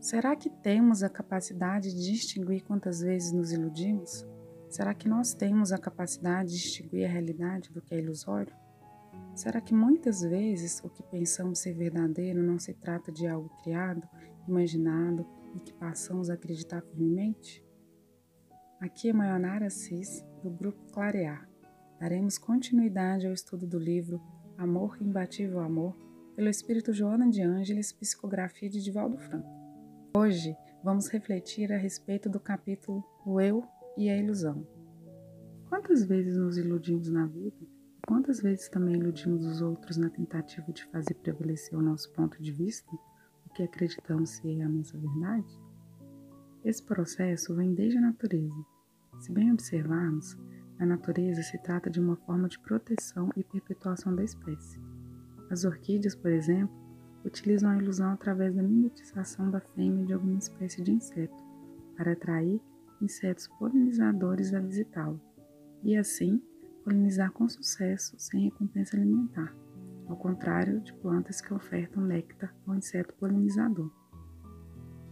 Será que temos a capacidade de distinguir quantas vezes nos iludimos? Será que nós temos a capacidade de distinguir a realidade do que é ilusório? Será que muitas vezes o que pensamos ser verdadeiro não se trata de algo criado, imaginado e que passamos a acreditar firmemente? Aqui é Mayonara Assis, do Grupo Clarear. Daremos continuidade ao estudo do livro Amor Imbatível Amor, pelo espírito Joana de Ângeles, psicografia de Divaldo Franco. Hoje vamos refletir a respeito do capítulo O Eu e a Ilusão. Quantas vezes nos iludimos na vida? Quantas vezes também iludimos os outros na tentativa de fazer prevalecer o nosso ponto de vista, o que acreditamos ser a nossa verdade? Esse processo vem desde a natureza. Se bem observarmos, a natureza se trata de uma forma de proteção e perpetuação da espécie. As orquídeas, por exemplo, utilizam a ilusão através da mimetização da fêmea de alguma espécie de inseto, para atrair insetos polinizadores a visitá-lo, e assim polinizar com sucesso sem recompensa alimentar, ao contrário de plantas que ofertam néctar ao inseto polinizador.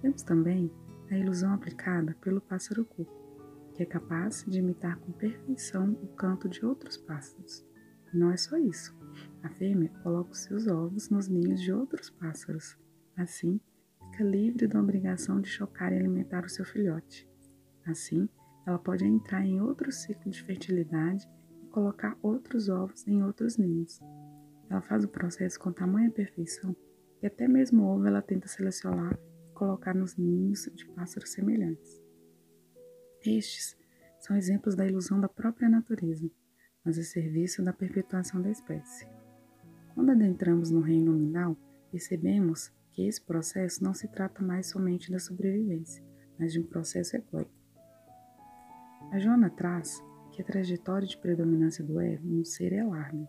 Temos também a ilusão aplicada pelo pássaro cuco, que é capaz de imitar com perfeição o canto de outros pássaros. E não é só isso. A fêmea coloca os seus ovos nos ninhos de outros pássaros. Assim, fica livre da obrigação de chocar e alimentar o seu filhote. Assim, ela pode entrar em outro ciclo de fertilidade e colocar outros ovos em outros ninhos. Ela faz o processo com tamanha perfeição que até mesmo o ovo ela tenta selecionar colocar nos ninhos de pássaros semelhantes. Estes são exemplos da ilusão da própria natureza, mas a serviço da perpetuação da espécie. Quando adentramos no reino nominal, percebemos que esse processo não se trata mais somente da sobrevivência, mas de um processo egóico. A Joana traz que a trajetória de predominância do ego no ser é larga.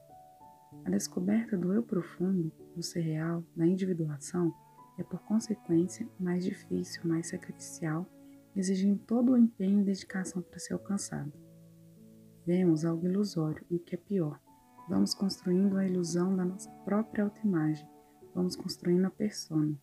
A descoberta do eu profundo, do ser real, da individuação, é por consequência mais difícil, mais sacrificial, exigindo todo o empenho e dedicação para ser alcançada. Vemos algo ilusório e o que é pior, Vamos construindo a ilusão da nossa própria autoimagem. Vamos construindo a persona.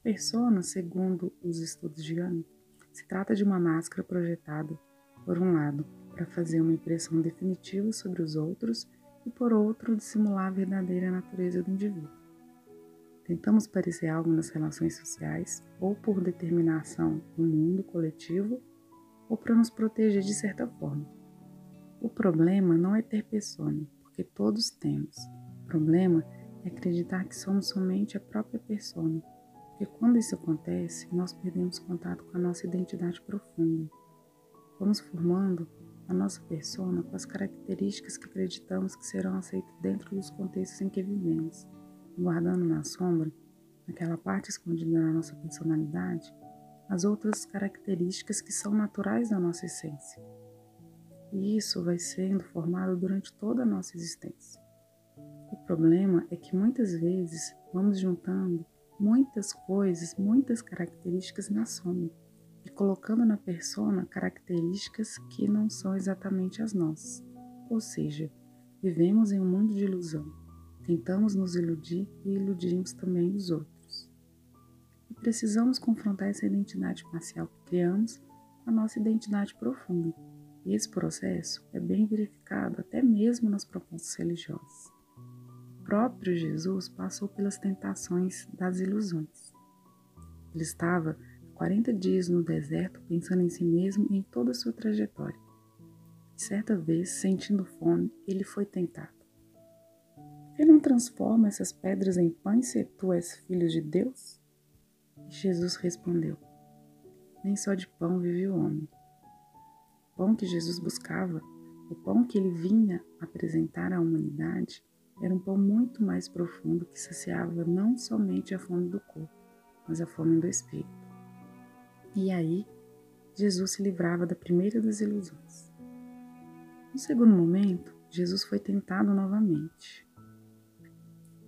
A persona, segundo os estudos de Jung, se trata de uma máscara projetada, por um lado, para fazer uma impressão definitiva sobre os outros e, por outro, dissimular a verdadeira natureza do indivíduo. Tentamos parecer algo nas relações sociais, ou por determinação do mundo coletivo, ou para nos proteger de certa forma. O problema não é ter persona, porque todos temos. O problema é acreditar que somos somente a própria persona, porque quando isso acontece, nós perdemos contato com a nossa identidade profunda. Vamos formando a nossa persona com as características que acreditamos que serão aceitas dentro dos contextos em que vivemos, guardando na sombra, naquela parte escondida da nossa personalidade, as outras características que são naturais da nossa essência. E isso vai sendo formado durante toda a nossa existência. O problema é que muitas vezes vamos juntando muitas coisas, muitas características na soma e colocando na persona características que não são exatamente as nossas. Ou seja, vivemos em um mundo de ilusão. Tentamos nos iludir e iludimos também os outros. E precisamos confrontar essa identidade parcial que criamos com a nossa identidade profunda e esse processo é bem verificado até mesmo nas propostas religiosas. O próprio Jesus passou pelas tentações das ilusões. Ele estava 40 dias no deserto pensando em si mesmo e em toda a sua trajetória. E certa vez, sentindo fome, ele foi tentado. Ele não transforma essas pedras em pães se tu és filho de Deus? E Jesus respondeu: Nem só de pão vive o homem, pão que Jesus buscava, o pão que ele vinha apresentar à humanidade, era um pão muito mais profundo que saciava não somente a fome do corpo, mas a fome do espírito. E aí, Jesus se livrava da primeira das ilusões. No segundo momento, Jesus foi tentado novamente.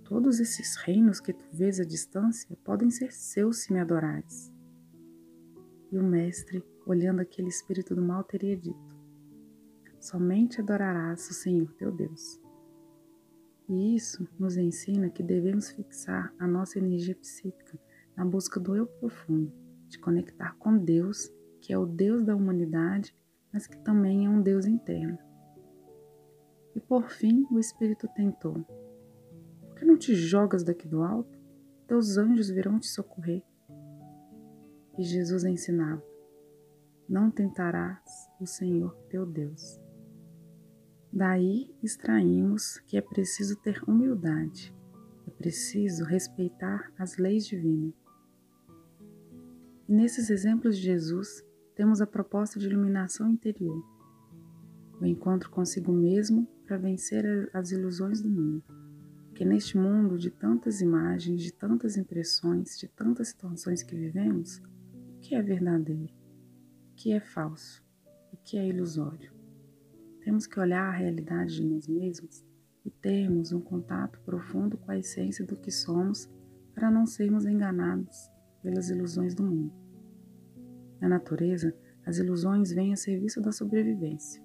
Todos esses reinos que tu vês à distância podem ser seus se me adorares. E o Mestre olhando aquele espírito do mal, teria dito: Somente adorarás o Senhor teu Deus. E isso nos ensina que devemos fixar a nossa energia psíquica na busca do eu profundo, de conectar com Deus, que é o Deus da humanidade, mas que também é um Deus interno. E por fim, o Espírito tentou: Não te jogas daqui do alto? Teus anjos virão te socorrer. E Jesus ensinava: Não tentarás o Senhor teu Deus. Daí extraímos que é preciso ter humildade, é preciso respeitar as leis divinas. E nesses exemplos de Jesus, temos a proposta de iluminação interior, o encontro consigo mesmo para vencer as ilusões do mundo. Que neste mundo de tantas imagens, de tantas impressões, de tantas situações que vivemos, o que é verdadeiro, o que é falso, o que é ilusório. Temos que olhar a realidade de nós mesmos e termos um contato profundo com a essência do que somos para não sermos enganados pelas ilusões do mundo. Na natureza, as ilusões vêm a serviço da sobrevivência.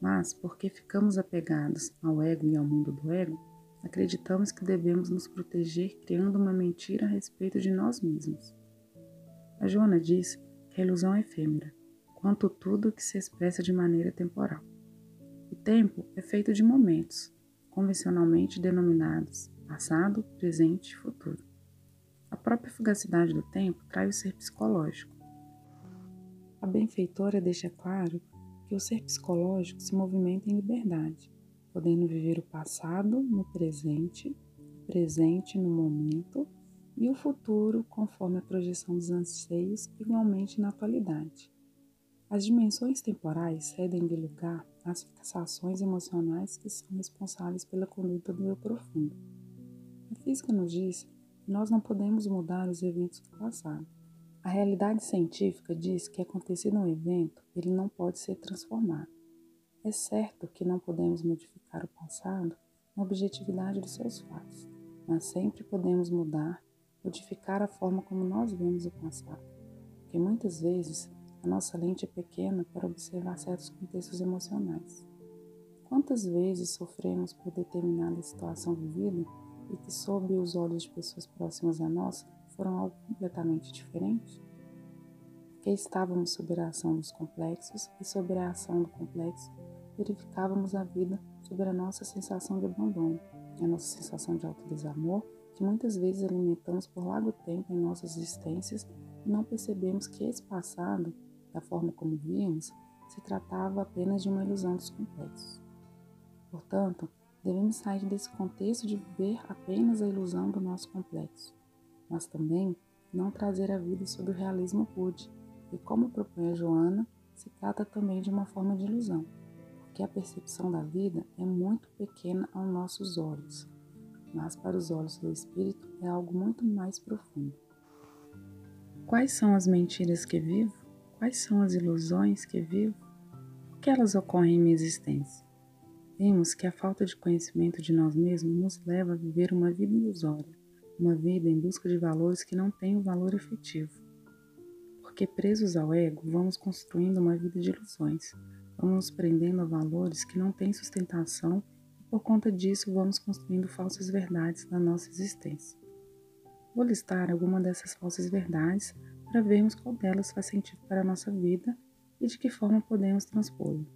Mas, porque ficamos apegados ao ego e ao mundo do ego, acreditamos que devemos nos proteger criando uma mentira a respeito de nós mesmos. A Joana diz que a ilusão é efêmera, quanto tudo que se expressa de maneira temporal. O tempo é feito de momentos, convencionalmente denominados passado, presente e futuro. A própria fugacidade do tempo trai o ser psicológico. A benfeitora deixa claro que o ser psicológico se movimenta em liberdade, podendo viver o passado no presente, presente no momento e o futuro conforme a projeção dos anseios, igualmente na atualidade. As dimensões temporais cedem de lugar às fixações emocionais que são responsáveis pela conduta do eu profundo. A física nos diz que nós não podemos mudar os eventos do passado. A realidade científica diz que acontecido um evento, ele não pode ser transformado. É certo que não podemos modificar o passado na objetividade dos seus fatos, mas sempre podemos mudar, modificar a forma como nós vemos o passado, porque muitas vezes a nossa lente é pequena para observar certos contextos emocionais. Quantas vezes sofremos por determinada situação vivida e que, sob os olhos de pessoas próximas a nós, foram algo completamente diferente? Porque estávamos sob a ação dos complexos e, sob a ação do complexo, verificávamos a vida sob a nossa sensação de abandono, a nossa sensação de autodesamor, que muitas vezes alimentamos por largo tempo em nossas existências e não percebemos que esse passado da forma como víamos, se tratava apenas de uma ilusão dos complexos. Portanto, devemos sair desse contexto de ver apenas a ilusão do nosso complexo, mas também não trazer a vida sob o realismo rude, e como propõe a Joana, se trata também de uma forma de ilusão, porque a percepção da vida é muito pequena aos nossos olhos, mas para os olhos do espírito é algo muito mais profundo. Quais são as mentiras que vivo? Quais são as ilusões que vivo? Por que elas ocorrem em minha existência? Vimos que a falta de conhecimento de nós mesmos nos leva a viver uma vida ilusória, uma vida em busca de valores que não têm o valor efetivo. Porque presos ao ego, vamos construindo uma vida de ilusões, vamos prendendo a valores que não têm sustentação e por conta disso vamos construindo falsas verdades na nossa existência. Vou listar algumas dessas falsas verdades para vermos qual delas faz sentido para a nossa vida e de que forma podemos transpô-lo.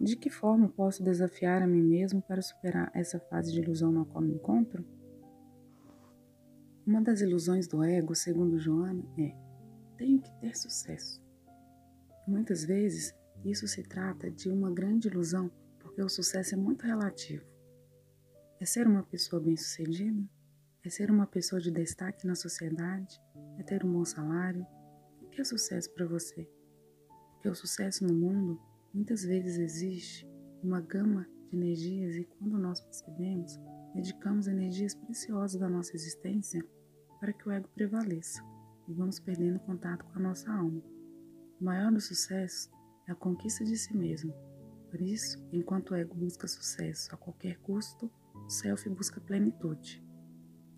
De que forma posso desafiar a mim mesmo para superar essa fase de ilusão na qual me encontro? Uma das ilusões do ego, segundo Joana, é: tenho que ter sucesso. Muitas vezes, isso se trata de uma grande ilusão, porque o sucesso é muito relativo. É ser uma pessoa bem-sucedida? É ser uma pessoa de destaque na sociedade? é ter um bom salário. O que é sucesso para você? Porque o sucesso no mundo muitas vezes existe uma gama de energias e quando nós percebemos, dedicamos energias preciosas da nossa existência para que o ego prevaleça e vamos perdendo contato com a nossa alma. O maior dos sucessos é a conquista de si mesmo. Por isso, enquanto o ego busca sucesso a qualquer custo, o self busca plenitude.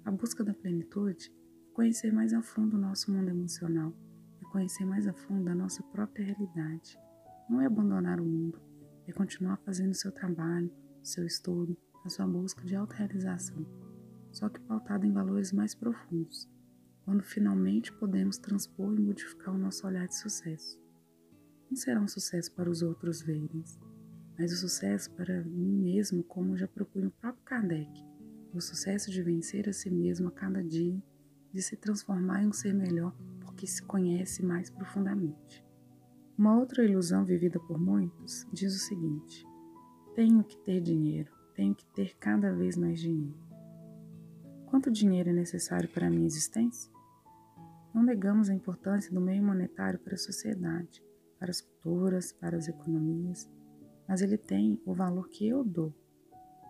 A busca da plenitude conhecer mais a fundo o nosso mundo emocional, é conhecer mais a fundo a nossa própria realidade. Não é abandonar o mundo, é continuar fazendo o seu trabalho, o seu estudo, a sua busca de autorrealização, só que pautado em valores mais profundos, quando finalmente podemos transpor e modificar o nosso olhar de sucesso. Não será um sucesso para os outros verem, mas o sucesso para mim mesmo, como já propunha o próprio Kardec, o sucesso de vencer a si mesmo a cada dia, de se transformar em um ser melhor porque se conhece mais profundamente. Uma outra ilusão vivida por muitos diz o seguinte: tenho que ter dinheiro, tenho que ter cada vez mais dinheiro. Quanto dinheiro é necessário para a minha existência? Não negamos a importância do meio monetário para a sociedade, para as culturas, para as economias, mas ele tem o valor que eu dou.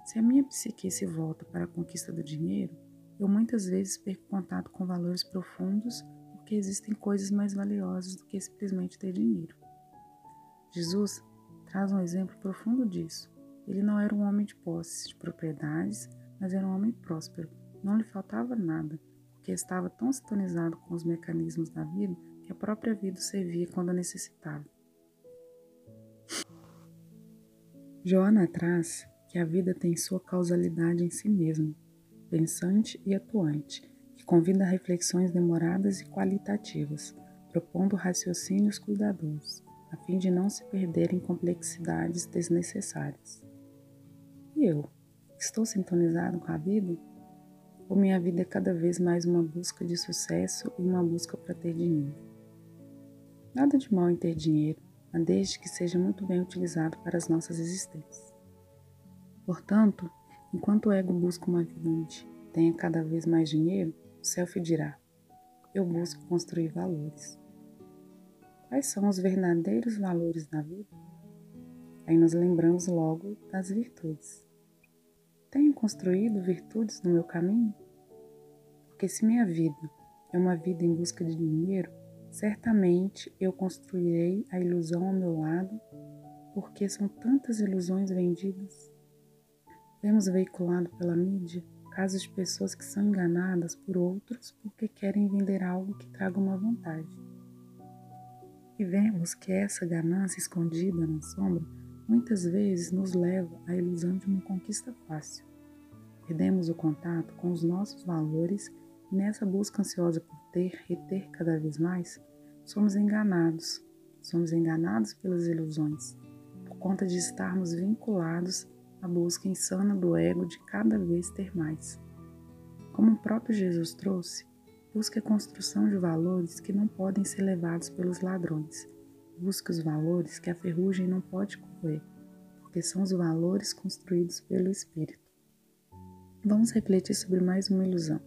Se a minha psique se volta para a conquista do dinheiro, eu muitas vezes perco contato com valores profundos porque existem coisas mais valiosas do que simplesmente ter dinheiro. Jesus traz um exemplo profundo disso. Ele não era um homem de posses, de propriedades, mas era um homem próspero. Não lhe faltava nada, porque estava tão sintonizado com os mecanismos da vida que a própria vida servia quando necessitava. Joana traz que a vida tem sua causalidade em si mesma, pensante e atuante, que convida a reflexões demoradas e qualitativas, propondo raciocínios cuidadosos, a fim de não se perder em complexidades desnecessárias. E eu? Estou sintonizado com a vida? Ou minha vida é cada vez mais uma busca de sucesso e uma busca para ter dinheiro? Nada de mal em ter dinheiro, mas desde que seja muito bem utilizado para as nossas existências. Portanto, enquanto o ego busca uma vida onde tenha cada vez mais dinheiro, o self dirá: Eu busco construir valores. Quais são os verdadeiros valores da vida? Aí nós lembramos logo das virtudes. Tenho construído virtudes no meu caminho? Porque se minha vida é uma vida em busca de dinheiro, Certamente eu construirei a ilusão ao meu lado, porque são tantas ilusões vendidas. Vemos veiculado pela mídia casos de pessoas que são enganadas por outros porque querem vender algo que traga uma vantagem. E vemos que essa ganância escondida na sombra muitas vezes nos leva à ilusão de uma conquista fácil. Perdemos o contato com os nossos valores nessa busca ansiosa por ter e ter cada vez mais, somos enganados. Somos enganados pelas ilusões, por conta de estarmos vinculados à busca insana do ego de cada vez ter mais. Como o próprio Jesus trouxe, busque a construção de valores que não podem ser levados pelos ladrões. Busque os valores que a ferrugem não pode correr, porque são os valores construídos pelo Espírito. Vamos refletir sobre mais uma ilusão.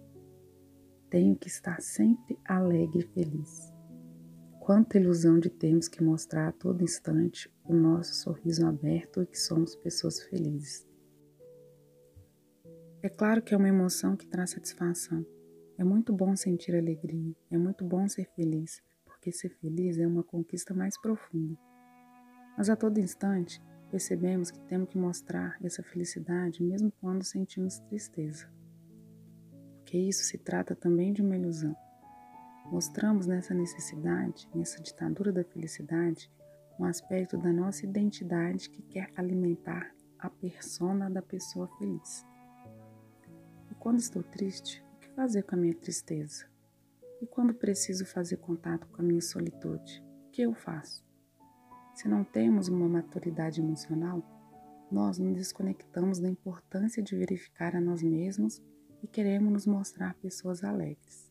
Tenho que estar sempre alegre e feliz. Quanta ilusão de termos que mostrar a todo instante o nosso sorriso aberto e que somos pessoas felizes. É claro que é uma emoção que traz satisfação. É muito bom sentir alegria, é muito bom ser feliz, porque ser feliz é uma conquista mais profunda. Mas a todo instante percebemos que temos que mostrar essa felicidade mesmo quando sentimos tristeza. Porque isso se trata também de uma ilusão. Mostramos nessa necessidade, nessa ditadura da felicidade, um aspecto da nossa identidade que quer alimentar a persona da pessoa feliz. E quando estou triste, o que fazer com a minha tristeza? E quando preciso fazer contato com a minha solitude, o que eu faço? Se não temos uma maturidade emocional, nós nos desconectamos da importância de verificar a nós mesmos e queremos nos mostrar pessoas alegres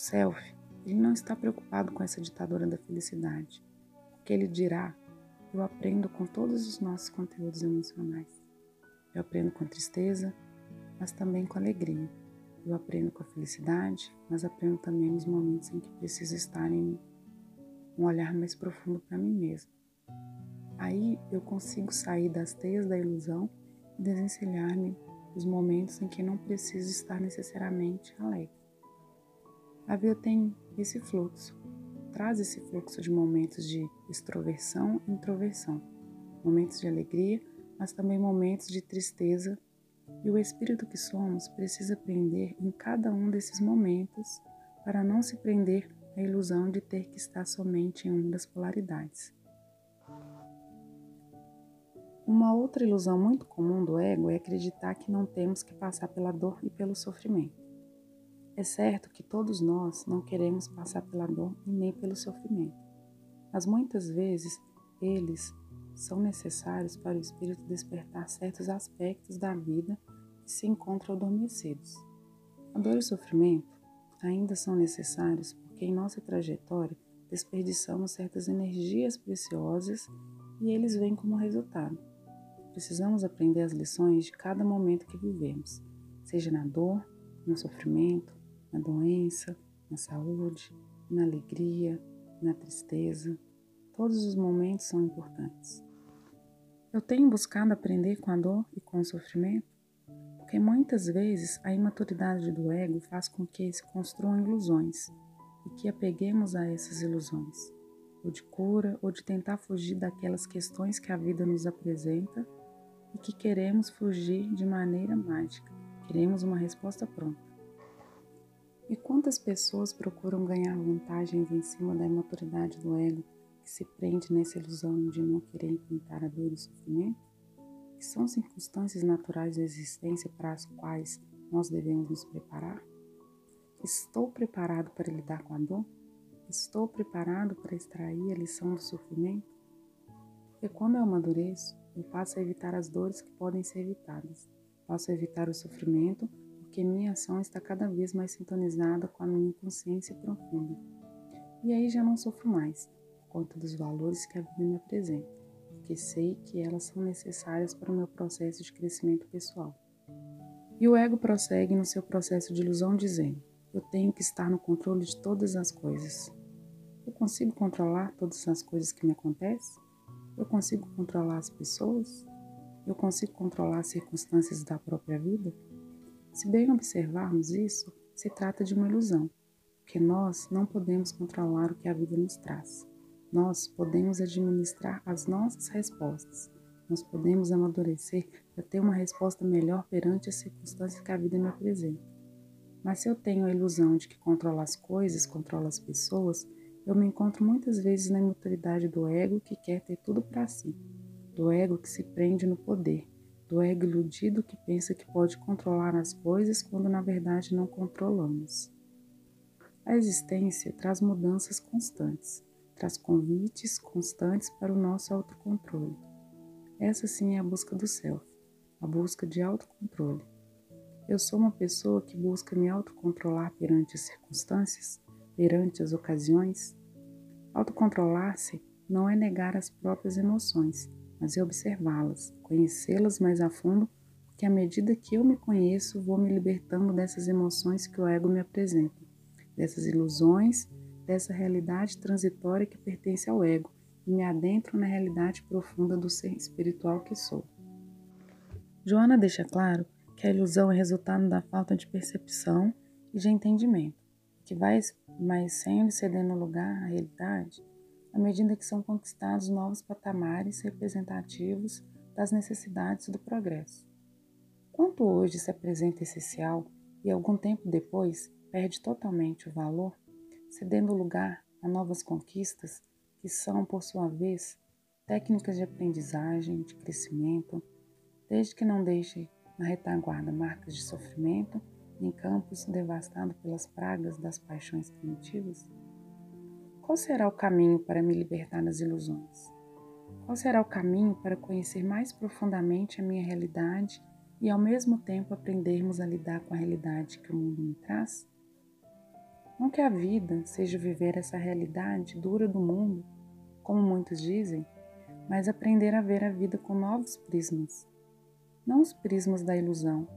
self, ele não está preocupado com essa ditadura da felicidade. O que ele dirá, eu aprendo com todos os nossos conteúdos emocionais. Eu aprendo com tristeza, mas também com alegria. Eu aprendo com a felicidade, mas aprendo também nos momentos em que preciso estar em um olhar mais profundo para mim mesmo. Aí eu consigo sair das teias da ilusão e desencilhar-me dos momentos em que não preciso estar necessariamente alegre. A vida tem esse fluxo, traz esse fluxo de momentos de extroversão e introversão, momentos de alegria, mas também momentos de tristeza. E o espírito que somos precisa aprender em cada um desses momentos para não se prender a ilusão de ter que estar somente em uma das polaridades. Uma outra ilusão muito comum do ego é acreditar que não temos que passar pela dor e pelo sofrimento. É certo que todos nós não queremos passar pela dor e nem pelo sofrimento, mas muitas vezes eles são necessários para o espírito despertar certos aspectos da vida que se encontram adormecidos. A dor e o sofrimento ainda são necessários porque em nossa trajetória desperdiçamos certas energias preciosas e eles vêm como resultado. Precisamos aprender as lições de cada momento que vivemos, seja na dor, no sofrimento, na doença, na saúde, na alegria, na tristeza. Todos os momentos são importantes. Eu tenho buscado aprender com a dor e com o sofrimento, porque muitas vezes a imaturidade do ego faz com que se construam ilusões e que apeguemos a essas ilusões, ou de cura, ou de tentar fugir daquelas questões que a vida nos apresenta e que queremos fugir de maneira mágica, queremos uma resposta pronta. E quantas pessoas procuram ganhar vantagens em cima da imaturidade do ego que se prende nessa ilusão de não querer enfrentar a dor e o sofrimento? Que são circunstâncias naturais da existência para as quais nós devemos nos preparar? Estou preparado para lidar com a dor? Estou preparado para extrair a lição do sofrimento? E quando eu amadureço, eu passo a evitar as dores que podem ser evitadas. Passo a evitar o sofrimento, porque minha ação está cada vez mais sintonizada com a minha consciência profunda. E aí já não sofro mais, por conta dos valores que a vida me apresenta, porque sei que elas são necessárias para o meu processo de crescimento pessoal. E o ego prossegue no seu processo de ilusão, dizendo: Eu tenho que estar no controle de todas as coisas. Eu consigo controlar todas as coisas que me acontecem? Eu consigo controlar as pessoas? Eu consigo controlar as circunstâncias da própria vida? Se bem observarmos isso, se trata de uma ilusão, porque nós não podemos controlar o que a vida nos traz. Nós podemos administrar as nossas respostas. Nós podemos amadurecer para ter uma resposta melhor perante as circunstâncias que a vida me apresenta. Mas se eu tenho a ilusão de que controlo as coisas, controlo as pessoas, eu me encontro muitas vezes na imaturidade do ego que quer ter tudo para si, do ego que se prende no poder, do ego iludido que pensa que pode controlar as coisas quando na verdade não controlamos. A existência traz mudanças constantes, traz convites constantes para o nosso autocontrole. Essa sim é a busca do self, a busca de autocontrole. Eu sou uma pessoa que busca me autocontrolar perante as circunstâncias perante as ocasiões? Autocontrolar-se não é negar as próprias emoções, mas é observá-las, conhecê-las mais a fundo, porque à medida que eu me conheço, vou me libertando dessas emoções que o ego me apresenta, dessas ilusões, dessa realidade transitória que pertence ao ego, e me adentro na realidade profunda do ser espiritual que sou. Joana deixa claro que a ilusão é resultado da falta de percepção e de entendimento, que vai mas sendo cedendo lugar à realidade à medida que são conquistados novos patamares representativos das necessidades do progresso. Quanto hoje se apresenta essencial e algum tempo depois perde totalmente o valor, cedendo lugar a novas conquistas que são, por sua vez, técnicas de aprendizagem, de crescimento, desde que não deixe na retaguarda marcas de sofrimento em campos devastados pelas pragas das paixões primitivas? Qual será o caminho para me libertar das ilusões? Qual será o caminho para conhecer mais profundamente a minha realidade e ao mesmo tempo aprendermos a lidar com a realidade que o mundo me traz? Não que a vida seja viver essa realidade dura do mundo, como muitos dizem, mas aprender a ver a vida com novos prismas. Não os prismas da ilusão,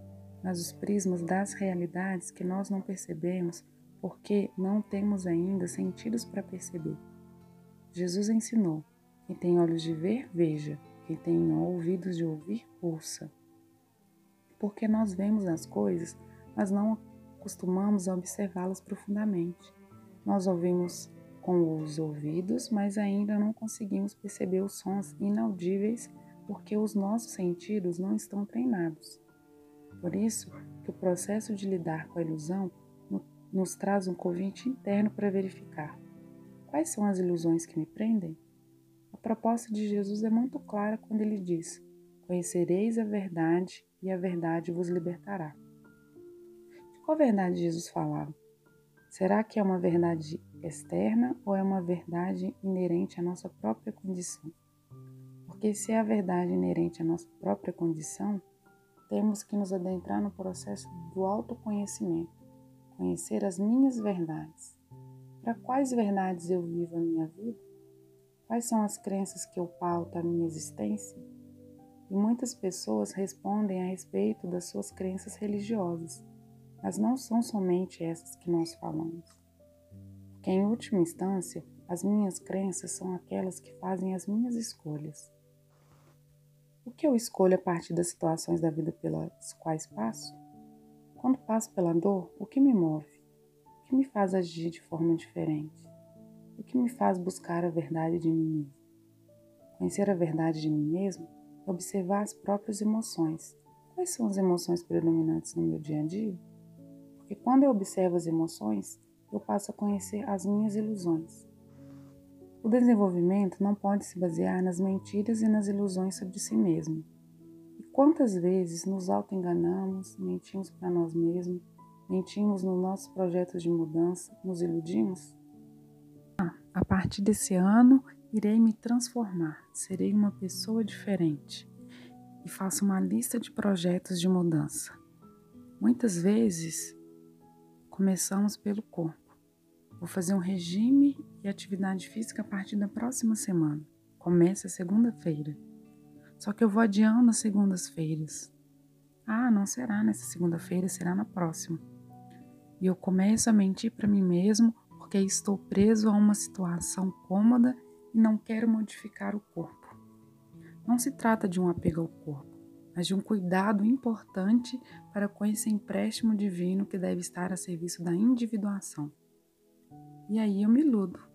mas os prismas das realidades que nós não percebemos porque não temos ainda sentidos para perceber. Jesus ensinou: quem tem olhos de ver, veja, quem tem ouvidos de ouvir, ouça. Porque nós vemos as coisas, mas não costumamos observá-las profundamente. Nós ouvimos com os ouvidos, mas ainda não conseguimos perceber os sons inaudíveis porque os nossos sentidos não estão treinados. Por isso que o processo de lidar com a ilusão nos traz um convite interno para verificar quais são as ilusões que me prendem? A proposta de Jesus é muito clara quando ele diz: Conhecereis a verdade e a verdade vos libertará. De qual verdade Jesus falava? Será que é uma verdade externa ou é uma verdade inerente à nossa própria condição? Porque se é a verdade inerente à nossa própria condição, temos que nos adentrar no processo do autoconhecimento, conhecer as minhas verdades. Para quais verdades eu vivo a minha vida? Quais são as crenças que eu pauto a minha existência? E muitas pessoas respondem a respeito das suas crenças religiosas, mas não são somente essas que nós falamos. Porque, em última instância, as minhas crenças são aquelas que fazem as minhas escolhas. O que eu escolho a partir das situações da vida pelas quais passo? Quando passo pela dor, o que me move? O que me faz agir de forma diferente? O que me faz buscar a verdade de mim mesmo? Conhecer a verdade de mim mesmo é observar as próprias emoções. Quais são as emoções predominantes no meu dia a dia? Porque quando eu observo as emoções, eu passo a conhecer as minhas ilusões. O desenvolvimento não pode se basear nas mentiras e nas ilusões sobre si mesmo. E quantas vezes nos auto-enganamos, mentimos para nós mesmos, mentimos nos nossos projetos de mudança, nos iludimos? Ah, a partir desse ano, irei me transformar, serei uma pessoa diferente e faço uma lista de projetos de mudança. Muitas vezes começamos pelo corpo Vou fazer um regime e atividade física a partir da próxima semana. Começa segunda-feira. Só que eu vou adiando as segundas-feiras. Ah, não será nessa segunda-feira, será na próxima. E eu começo a mentir para mim mesmo porque estou preso a uma situação cômoda e não quero modificar o corpo. Não se trata de um apego ao corpo, mas de um cuidado importante para com esse empréstimo divino que deve estar a serviço da individuação. E aí eu me iludo.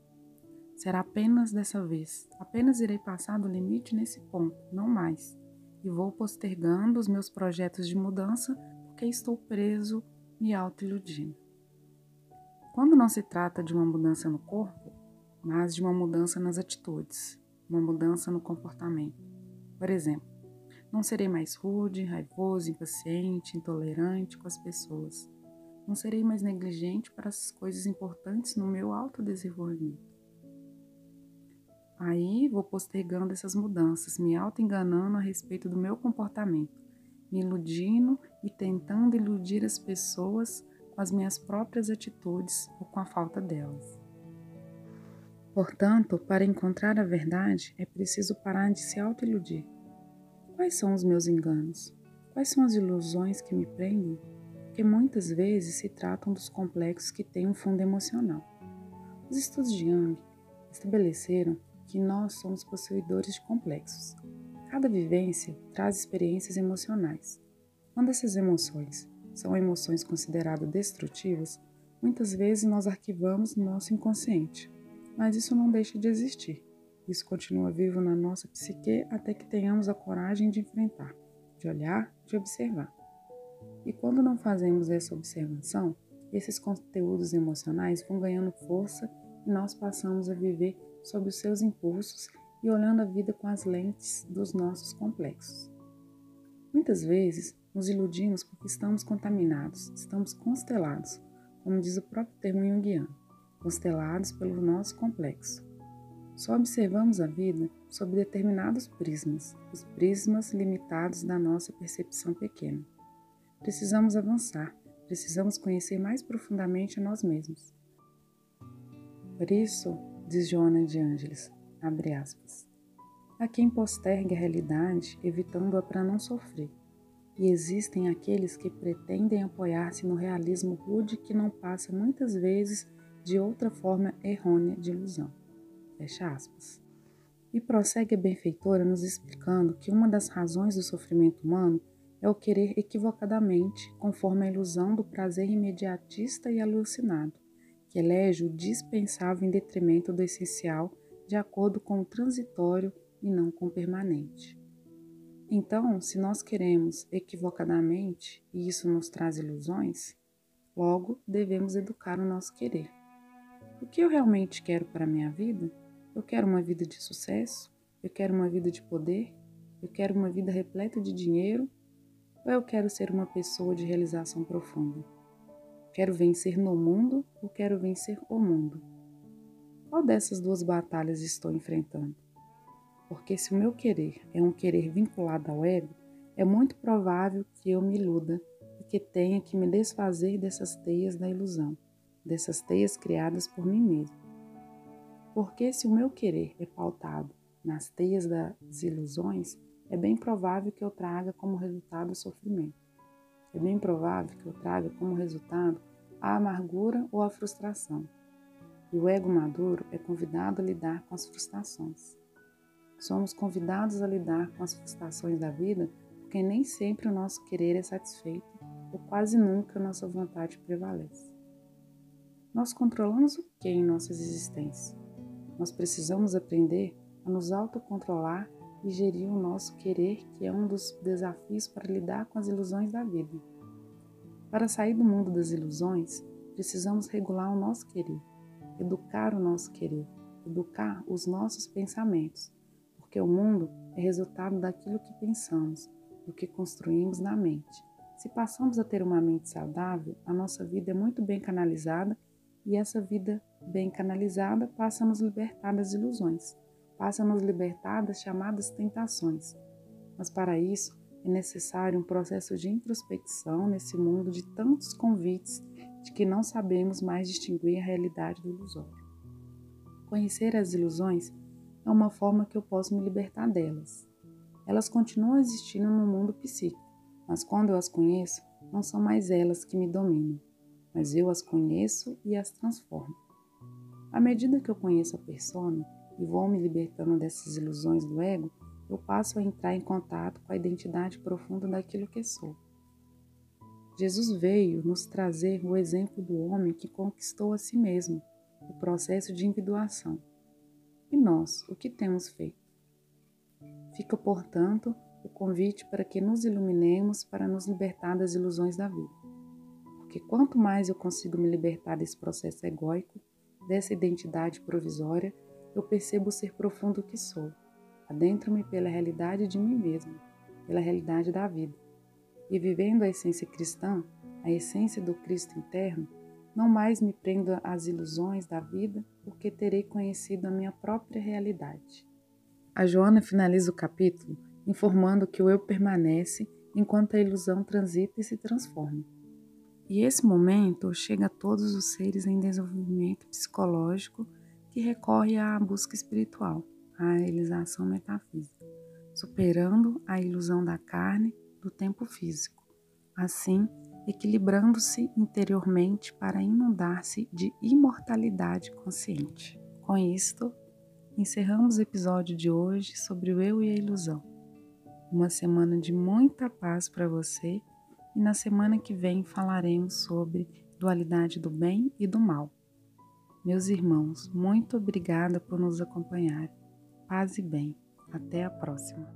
Será apenas dessa vez. Apenas irei passar do limite nesse ponto, não mais. E vou postergando os meus projetos de mudança porque estou preso me auto-iludindo. Quando não se trata de uma mudança no corpo, mas de uma mudança nas atitudes, uma mudança no comportamento. Por exemplo, não serei mais rude, raivoso, impaciente, intolerante com as pessoas. Não serei mais negligente para as coisas importantes no meu autodesenvolvimento. Aí vou postergando essas mudanças, me auto-enganando a respeito do meu comportamento, me iludindo e tentando iludir as pessoas com as minhas próprias atitudes ou com a falta delas. Portanto, para encontrar a verdade, é preciso parar de se auto-iludir. Quais são os meus enganos? Quais são as ilusões que me prendem? porque muitas vezes se tratam dos complexos que têm um fundo emocional. Os estudos de Jung estabeleceram que nós somos possuidores de complexos. Cada vivência traz experiências emocionais. Quando essas emoções são emoções consideradas destrutivas, muitas vezes nós arquivamos no nosso inconsciente, mas isso não deixa de existir. Isso continua vivo na nossa psique até que tenhamos a coragem de enfrentar, de olhar, de observar. E quando não fazemos essa observação, esses conteúdos emocionais vão ganhando força e nós passamos a viver sob os seus impulsos e olhando a vida com as lentes dos nossos complexos. Muitas vezes nos iludimos porque estamos contaminados, estamos constelados, como diz o próprio termo junguiano, constelados pelo nosso complexo. Só observamos a vida sob determinados prismas, os prismas limitados da nossa percepção pequena. Precisamos avançar, precisamos conhecer mais profundamente a nós mesmos. Por isso, diz Joana de Ângeles, abre aspas, há quem postergue a realidade evitando-a para não sofrer, e existem aqueles que pretendem apoiar-se no realismo rude que não passa muitas vezes de outra forma errônea de ilusão. Fecha aspas. E prossegue a benfeitora nos explicando que uma das razões do sofrimento humano é o querer equivocadamente, conforme a ilusão do prazer imediatista e alucinado, que elege o dispensável em detrimento do essencial, de acordo com o transitório e não com o permanente. Então, se nós queremos equivocadamente e isso nos traz ilusões, Logo, devemos educar o nosso querer. O que eu realmente quero para a minha vida? Eu quero uma vida de sucesso? Eu quero uma vida de poder? Eu quero uma vida repleta de dinheiro? Ou eu quero ser uma pessoa de realização profunda? Quero vencer no mundo ou quero vencer o mundo? Qual dessas duas batalhas estou enfrentando? Porque se o meu querer é um querer vinculado ao ego, é muito provável que eu me iluda e que tenha que me desfazer dessas teias da ilusão, dessas teias criadas por mim mesmo. Porque se o meu querer é pautado nas teias das ilusões, é bem provável que eu traga como resultado sofrimento. É bem provável que eu traga como resultado a amargura ou a frustração. E o ego maduro é convidado a lidar com as frustrações. Somos convidados a lidar com as frustrações da vida porque nem sempre o nosso querer é satisfeito ou quase nunca a nossa vontade prevalece. Nós controlamos o que em nossas existências? Nós precisamos aprender a nos autocontrolar e gerir o nosso querer, que é um dos desafios para lidar com as ilusões da vida. Para sair do mundo das ilusões, precisamos regular o nosso querer, educar o nosso querer, educar os nossos pensamentos, porque o mundo é resultado daquilo que pensamos do que construímos na mente. Se passamos a ter uma mente saudável, a nossa vida é muito bem canalizada e essa vida bem canalizada passa a nos libertar das ilusões, passa a nos libertar das chamadas tentações. Mas para isso é necessário um processo de introspecção nesse mundo de tantos convites de que não sabemos mais distinguir a realidade do ilusório. Conhecer as ilusões é uma forma que eu posso me libertar delas. Elas continuam existindo no mundo psíquico, mas quando eu as conheço, não são mais elas que me dominam, mas eu as conheço e as transformo. À medida que eu conheço a persona e vou me libertando dessas ilusões do ego, eu passo a entrar em contato com a identidade profunda daquilo que sou. Jesus veio nos trazer o exemplo do homem que conquistou a si mesmo, o processo de individuação. E nós, o que temos feito? Fica, portanto, o convite para que nos iluminemos para nos libertar das ilusões da vida. Porque quanto mais eu consigo me libertar desse processo egóico, dessa identidade provisória, eu percebo o ser profundo que sou. Adentro-me pela realidade de mim mesmo, pela realidade da vida. E vivendo a essência cristã, a essência do Cristo interno, não mais me prendo às ilusões da vida, porque terei conhecido a minha própria realidade. A Joana finaliza o capítulo informando que o eu permanece enquanto a ilusão transita e se transforma. E esse momento chega a todos os seres em desenvolvimento psicológico que recorre à busca espiritual, à realização metafísica, superando a ilusão da carne do tempo físico, assim equilibrando-se interiormente para inundar-se de imortalidade consciente. Com isto, encerramos o episódio de hoje sobre o eu e a ilusão. Uma semana de muita paz para você e na semana que vem falaremos sobre dualidade do bem e do mal. Meus irmãos, muito obrigada por nos acompanhar. Paz e bem. Até a próxima.